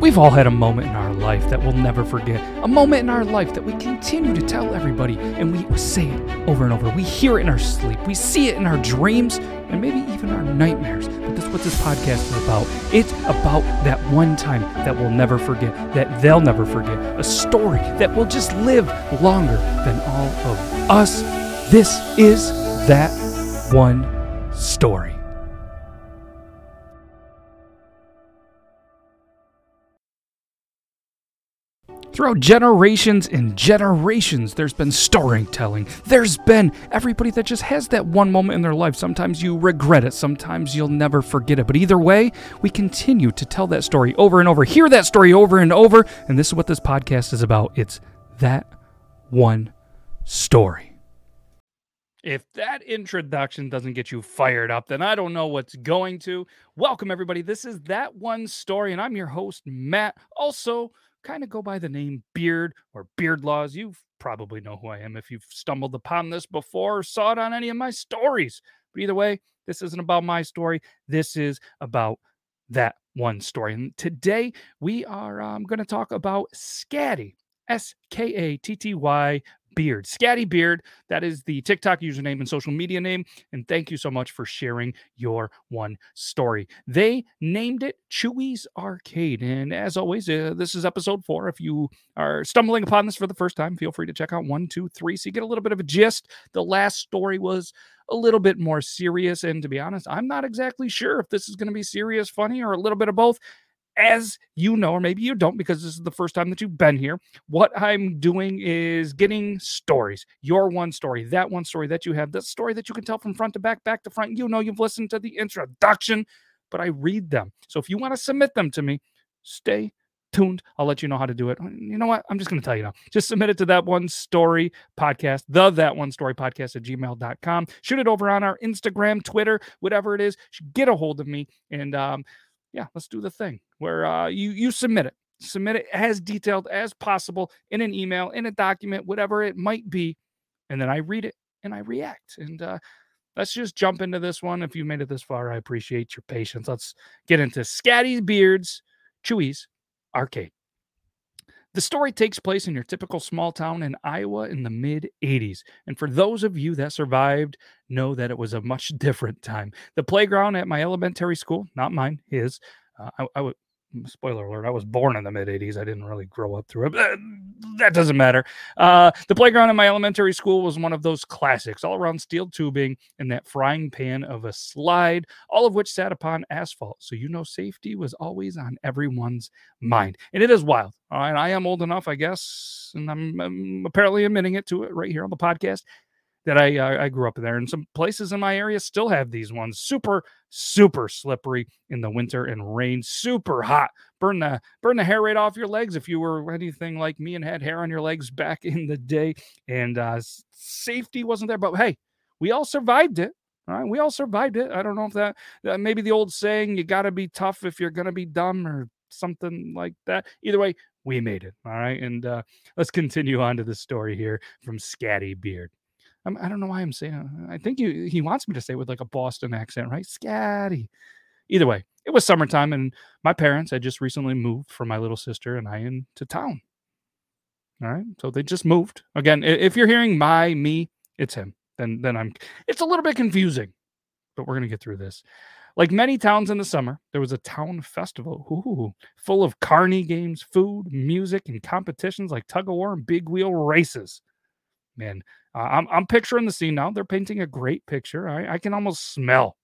We've all had a moment in our life that we'll never forget. A moment in our life that we continue to tell everybody and we say it over and over. We hear it in our sleep. We see it in our dreams and maybe even our nightmares. But that's what this podcast is about. It's about that one time that we'll never forget, that they'll never forget. A story that will just live longer than all of us. This is that one story. Throughout generations and generations, there's been storytelling. There's been everybody that just has that one moment in their life. Sometimes you regret it, sometimes you'll never forget it. But either way, we continue to tell that story over and over, hear that story over and over. And this is what this podcast is about it's that one story. If that introduction doesn't get you fired up, then I don't know what's going to. Welcome, everybody. This is That One Story, and I'm your host, Matt. Also, kind of go by the name Beard or Beard Laws. You probably know who I am if you've stumbled upon this before or saw it on any of my stories. But either way, this isn't about my story. This is about that one story. And today we are um, going to talk about Skatty, S K A T T Y Beard. Skatty Beard, that is the TikTok username and social media name. And thank you so much for sharing your one story. They named it Chewy's Arcade. And as always, uh, this is episode four. If you are stumbling upon this for the first time, feel free to check out one, two, three, so you get a little bit of a gist. The last story was a little bit more serious. And to be honest, I'm not exactly sure if this is going to be serious, funny, or a little bit of both as you know, or maybe you don't because this is the first time that you've been here, what I'm doing is getting stories. Your one story, that one story that you have, the story that you can tell from front to back, back to front. You know, you've listened to the introduction, but I read them. So if you want to submit them to me, stay tuned. I'll let you know how to do it. You know what? I'm just going to tell you now. Just submit it to that one story podcast, the that one story podcast at gmail.com. Shoot it over on our Instagram, Twitter, whatever it is. Get a hold of me and, um, yeah, let's do the thing where uh, you you submit it, submit it as detailed as possible in an email, in a document, whatever it might be, and then I read it and I react. And uh, let's just jump into this one. If you made it this far, I appreciate your patience. Let's get into Skatty's Beards, Chewy's Arcade. The story takes place in your typical small town in Iowa in the mid 80s. And for those of you that survived, know that it was a much different time. The playground at my elementary school, not mine, his, uh, I, I would spoiler alert, I was born in the mid 80s. I didn't really grow up through it. But that doesn't matter. Uh, the playground in my elementary school was one of those classics, all around steel tubing and that frying pan of a slide, all of which sat upon asphalt. So you know safety was always on everyone's mind. And it is wild. All right. I am old enough, I guess, and I'm, I'm apparently admitting it to it right here on the podcast that I uh, I grew up there, and some places in my area still have these ones. Super super slippery in the winter and rain. Super hot, burn the burn the hair right off your legs if you were anything like me and had hair on your legs back in the day. And uh, safety wasn't there, but hey, we all survived it. All right, we all survived it. I don't know if that uh, maybe the old saying, "You got to be tough if you're gonna be dumb," or something like that. Either way, we made it. All right, and uh, let's continue on to the story here from Skatty Beard. I'm, I do not know why I'm saying. Uh, I think he he wants me to say with like a Boston accent, right? Skatty. Either way, it was summertime, and my parents had just recently moved from my little sister and I into town. All right, so they just moved. Again, if you're hearing my me, it's him. Then then I'm. It's a little bit confusing, but we're gonna get through this. Like many towns in the summer, there was a town festival ooh, full of carny games, food, music, and competitions like tug of war and big wheel races. Man, uh, I'm I'm picturing the scene now. They're painting a great picture. I, I can almost smell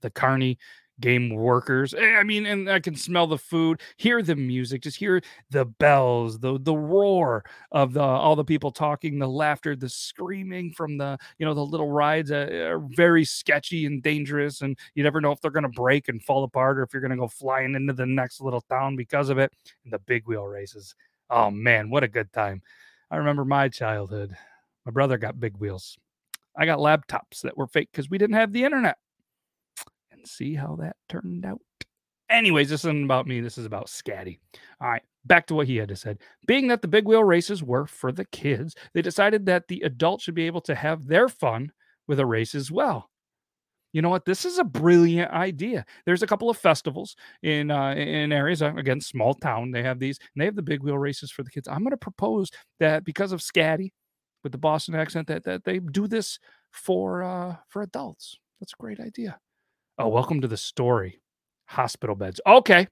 the Carney game workers. Eh, I mean, and I can smell the food, hear the music, just hear the bells, the the roar of the all the people talking, the laughter, the screaming from the you know the little rides uh, are very sketchy and dangerous, and you never know if they're going to break and fall apart or if you're going to go flying into the next little town because of it. And the big wheel races. Oh man, what a good time! I remember my childhood. My brother got big wheels. I got laptops that were fake because we didn't have the internet. And see how that turned out. Anyways, this isn't about me. This is about Skatty. All right, back to what he had to say. Being that the big wheel races were for the kids, they decided that the adults should be able to have their fun with a race as well. you know what? This is a brilliant idea. There's a couple of festivals in uh, in areas uh, again, small town. They have these, and they have the big wheel races for the kids. I'm going to propose that because of Skatty with the Boston accent, that that they do this for uh, for adults. That's a great idea. Oh, welcome to the story. Hospital beds. Okay,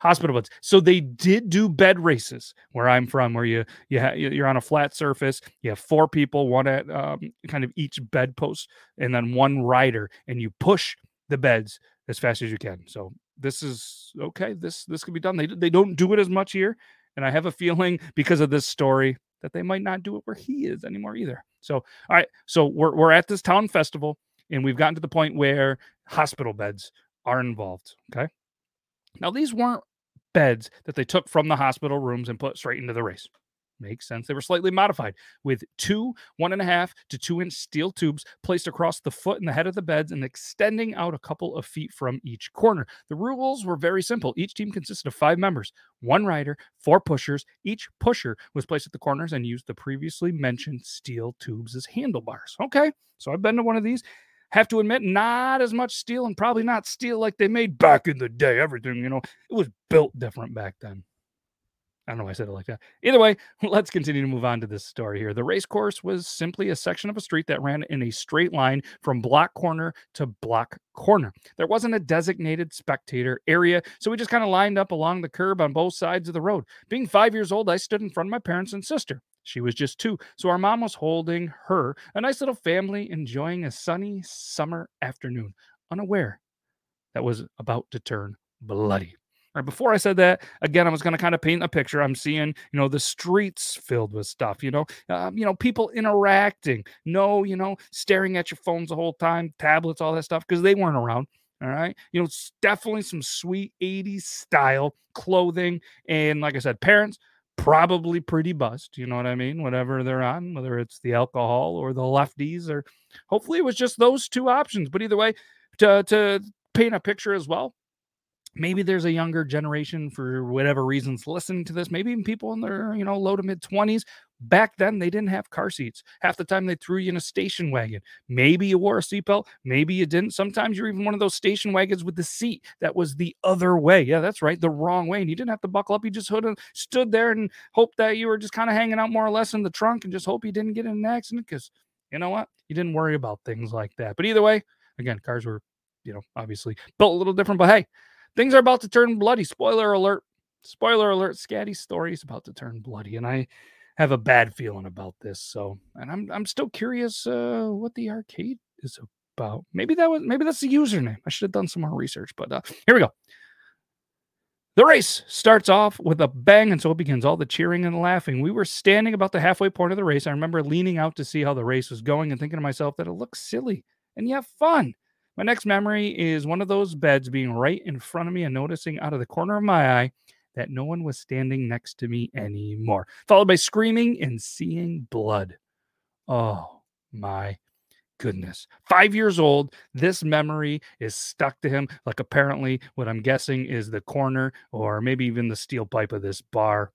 hospital beds. So they did do bed races where I'm from, where you you ha- you're on a flat surface. You have four people, one at um, kind of each bedpost, and then one rider, and you push the beds as fast as you can. So this is okay. This this can be done. They they don't do it as much here, and I have a feeling because of this story that they might not do it where he is anymore either. So all right, so we're we're at this town festival, and we've gotten to the point where hospital beds are involved. Okay. Now, these weren't beds that they took from the hospital rooms and put straight into the race. Makes sense. They were slightly modified with two one and a half to two inch steel tubes placed across the foot and the head of the beds and extending out a couple of feet from each corner. The rules were very simple. Each team consisted of five members, one rider, four pushers. Each pusher was placed at the corners and used the previously mentioned steel tubes as handlebars. Okay, so I've been to one of these have to admit, not as much steel and probably not steel like they made back in the day. Everything, you know, it was built different back then. I don't know why I said it like that. Either way, let's continue to move on to this story here. The race course was simply a section of a street that ran in a straight line from block corner to block corner. There wasn't a designated spectator area, so we just kind of lined up along the curb on both sides of the road. Being five years old, I stood in front of my parents and sister. She was just two, so our mom was holding her, a nice little family enjoying a sunny summer afternoon, unaware that was about to turn bloody. Right before I said that, again, I was going to kind of paint a picture. I'm seeing, you know, the streets filled with stuff. You know, um, you know, people interacting. No, you know, staring at your phones the whole time, tablets, all that stuff, because they weren't around. All right, you know, it's definitely some sweet '80s style clothing, and like I said, parents probably pretty buzzed. You know what I mean? Whatever they're on, whether it's the alcohol or the lefties, or hopefully it was just those two options. But either way, to to paint a picture as well. Maybe there's a younger generation for whatever reasons listening to this. Maybe even people in their you know low to mid twenties Back then, they didn't have car seats. Half the time, they threw you in a station wagon. Maybe you wore a seatbelt, maybe you didn't. Sometimes you're even one of those station wagons with the seat that was the other way. Yeah, that's right, the wrong way. And you didn't have to buckle up. You just stood there and hoped that you were just kind of hanging out more or less in the trunk and just hope you didn't get in an accident because you know what? You didn't worry about things like that. But either way, again, cars were, you know, obviously built a little different. But hey, things are about to turn bloody. Spoiler alert. Spoiler alert. Skatty's story is about to turn bloody. And I have a bad feeling about this. So, and I'm I'm still curious uh, what the arcade is about. Maybe that was maybe that's the username. I should have done some more research, but uh, here we go. The race starts off with a bang, and so it begins. All the cheering and laughing. We were standing about the halfway point of the race. I remember leaning out to see how the race was going and thinking to myself that it looks silly and yet fun. My next memory is one of those beds being right in front of me and noticing out of the corner of my eye that no one was standing next to me anymore, followed by screaming and seeing blood. Oh my goodness. Five years old, this memory is stuck to him. Like, apparently, what I'm guessing is the corner or maybe even the steel pipe of this bar.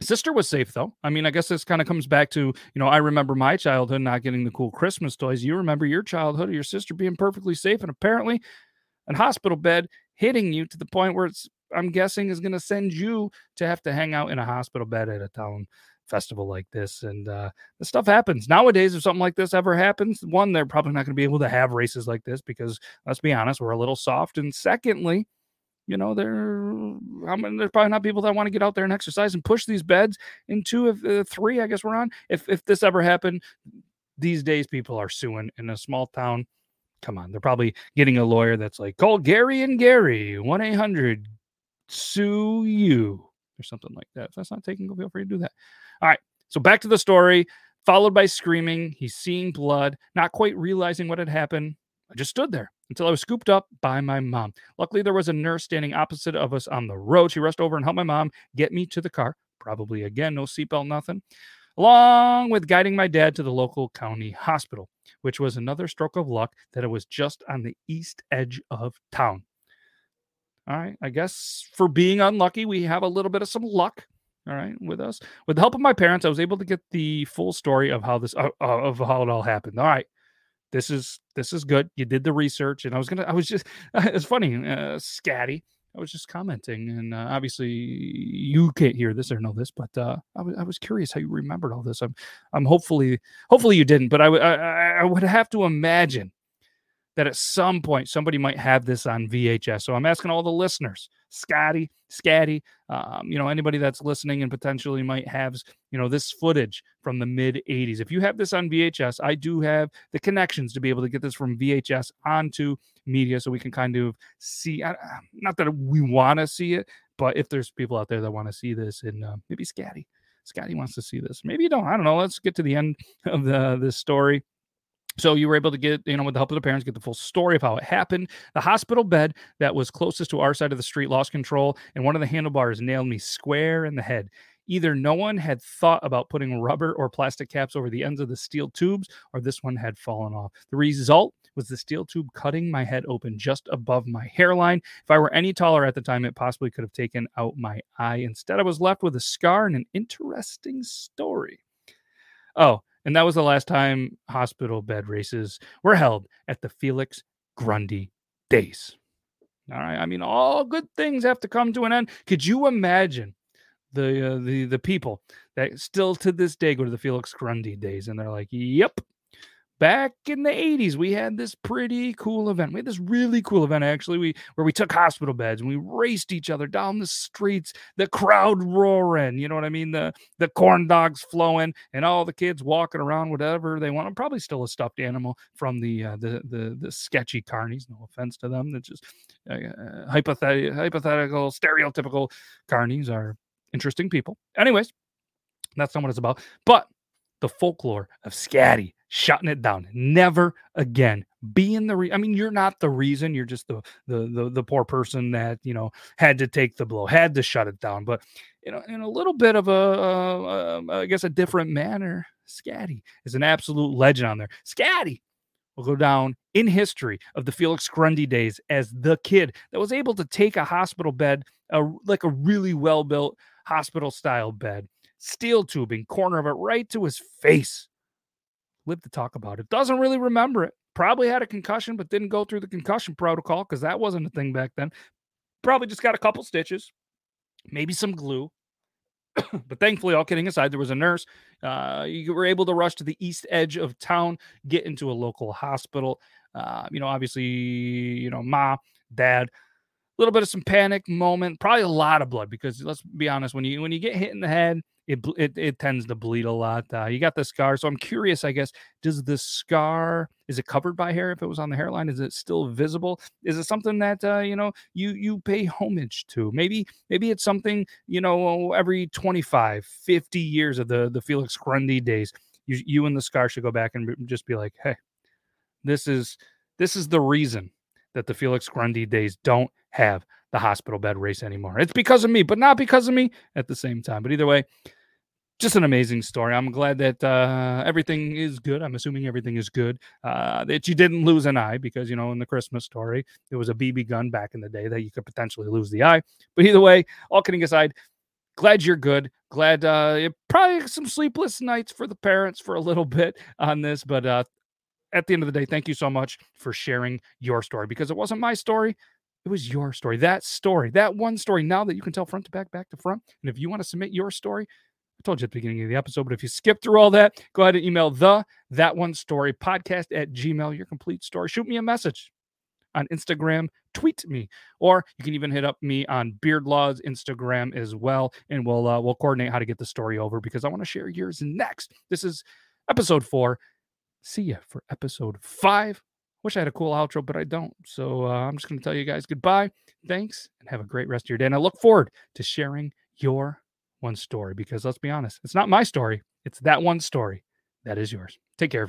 Sister was safe though. I mean, I guess this kind of comes back to, you know, I remember my childhood not getting the cool Christmas toys. You remember your childhood, your sister being perfectly safe, and apparently, a hospital bed hitting you to the point where it's I'm guessing is going to send you to have to hang out in a hospital bed at a town festival like this. And uh, this stuff happens nowadays. If something like this ever happens, one, they're probably not going to be able to have races like this because let's be honest, we're a little soft. And secondly, you know, there, I mean, there's probably not people that want to get out there and exercise and push these beds in into uh, three. I guess we're on. If if this ever happened, these days people are suing in a small town. Come on, they're probably getting a lawyer that's like, call Gary and Gary, 1 800 sue you or something like that. If that's not taking, go feel free to do that. All right. So back to the story, followed by screaming. He's seeing blood, not quite realizing what had happened. I just stood there until I was scooped up by my mom. Luckily, there was a nurse standing opposite of us on the road. She rushed over and helped my mom get me to the car. Probably again, no seatbelt, nothing. Along with guiding my dad to the local county hospital, which was another stroke of luck that it was just on the east edge of town. All right. I guess for being unlucky, we have a little bit of some luck. All right, with us. With the help of my parents, I was able to get the full story of how this uh, uh, of how it all happened. All right. This is this is good. You did the research, and I was gonna. I was just. It's funny, uh, Skatty. I was just commenting, and uh, obviously you can't hear this or know this, but uh, I, w- I was curious how you remembered all this. I'm, I'm hopefully, hopefully you didn't, but I, w- I, I would have to imagine that at some point somebody might have this on VHS. So I'm asking all the listeners, Scotty, Skatty, um, you know, anybody that's listening and potentially might have, you know, this footage from the mid 80s. If you have this on VHS, I do have the connections to be able to get this from VHS onto media so we can kind of see, not that we want to see it, but if there's people out there that want to see this and uh, maybe Scotty, Scotty wants to see this. Maybe you don't. I don't know. Let's get to the end of the this story. So you were able to get, you know, with the help of the parents, get the full story of how it happened. The hospital bed that was closest to our side of the street lost control, and one of the handlebars nailed me square in the head. Either no one had thought about putting rubber or plastic caps over the ends of the steel tubes, or this one had fallen off. The result was the steel tube cutting my head open just above my hairline. If I were any taller at the time, it possibly could have taken out my eye. Instead, I was left with a scar and an interesting story. Oh, and that was the last time hospital bed races were held at the Felix Grundy days. All right. I mean, all good things have to come to an end. Could you imagine the uh, the the people that still to this day go to the Felix Grundy days and they're like, "Yep, back in the 80s we had this pretty cool event. We had this really cool event actually we where we took hospital beds and we raced each other down the streets the crowd roaring you know what i mean? The the corn dogs flowing and all the kids walking around whatever they want. I'm probably still a stuffed animal from the uh, the, the the sketchy carnies no offense to them that's just uh, uh hypothetical hypothetical stereotypical carnies are interesting people. Anyways that's not what it's about. But the folklore of Skatty shutting it down. Never again being the re- I mean, you're not the reason. You're just the, the the the poor person that you know had to take the blow, had to shut it down. But you know, in a little bit of a, uh, uh, I guess, a different manner, Skatty is an absolute legend on there. Skatty will go down in history of the Felix Grundy days as the kid that was able to take a hospital bed, a, like a really well built hospital style bed, steel tubing, corner of it right to his face lived to talk about it. Doesn't really remember it. Probably had a concussion, but didn't go through the concussion protocol because that wasn't a thing back then. Probably just got a couple stitches, maybe some glue. but thankfully, all kidding aside, there was a nurse. Uh, you were able to rush to the east edge of town, get into a local hospital. Uh, you know, obviously, you know, ma, dad, a little bit of some panic moment, probably a lot of blood because let's be honest, when you when you get hit in the head, it it, it tends to bleed a lot. Uh, you got the scar, so I'm curious. I guess does the scar is it covered by hair? If it was on the hairline, is it still visible? Is it something that uh, you know you you pay homage to? Maybe maybe it's something you know every 25, 50 years of the the Felix Grundy days. You you and the scar should go back and just be like, hey, this is this is the reason that the Felix Grundy days don't have the hospital bed race anymore. It's because of me, but not because of me at the same time. But either way, just an amazing story. I'm glad that uh, everything is good. I'm assuming everything is good. Uh, that you didn't lose an eye because, you know, in the Christmas story, there was a BB gun back in the day that you could potentially lose the eye. But either way, all kidding aside, glad you're good. Glad uh, probably some sleepless nights for the parents for a little bit on this. But uh, at the end of the day, thank you so much for sharing your story because it wasn't my story. It was your story. That story, that one story now that you can tell front to back, back to front. And if you want to submit your story, I told you at the beginning of the episode, but if you skip through all that, go ahead and email the that one story podcast at gmail, your complete story. Shoot me a message on Instagram, tweet me, or you can even hit up me on Beardlaw's Instagram as well, and we'll uh, we'll coordinate how to get the story over because I want to share yours next. This is episode four. See you for episode five. Wish I had a cool outro, but I don't. So uh, I'm just going to tell you guys goodbye. Thanks, and have a great rest of your day. And I look forward to sharing your one story because let's be honest, it's not my story. It's that one story that is yours. Take care, everybody.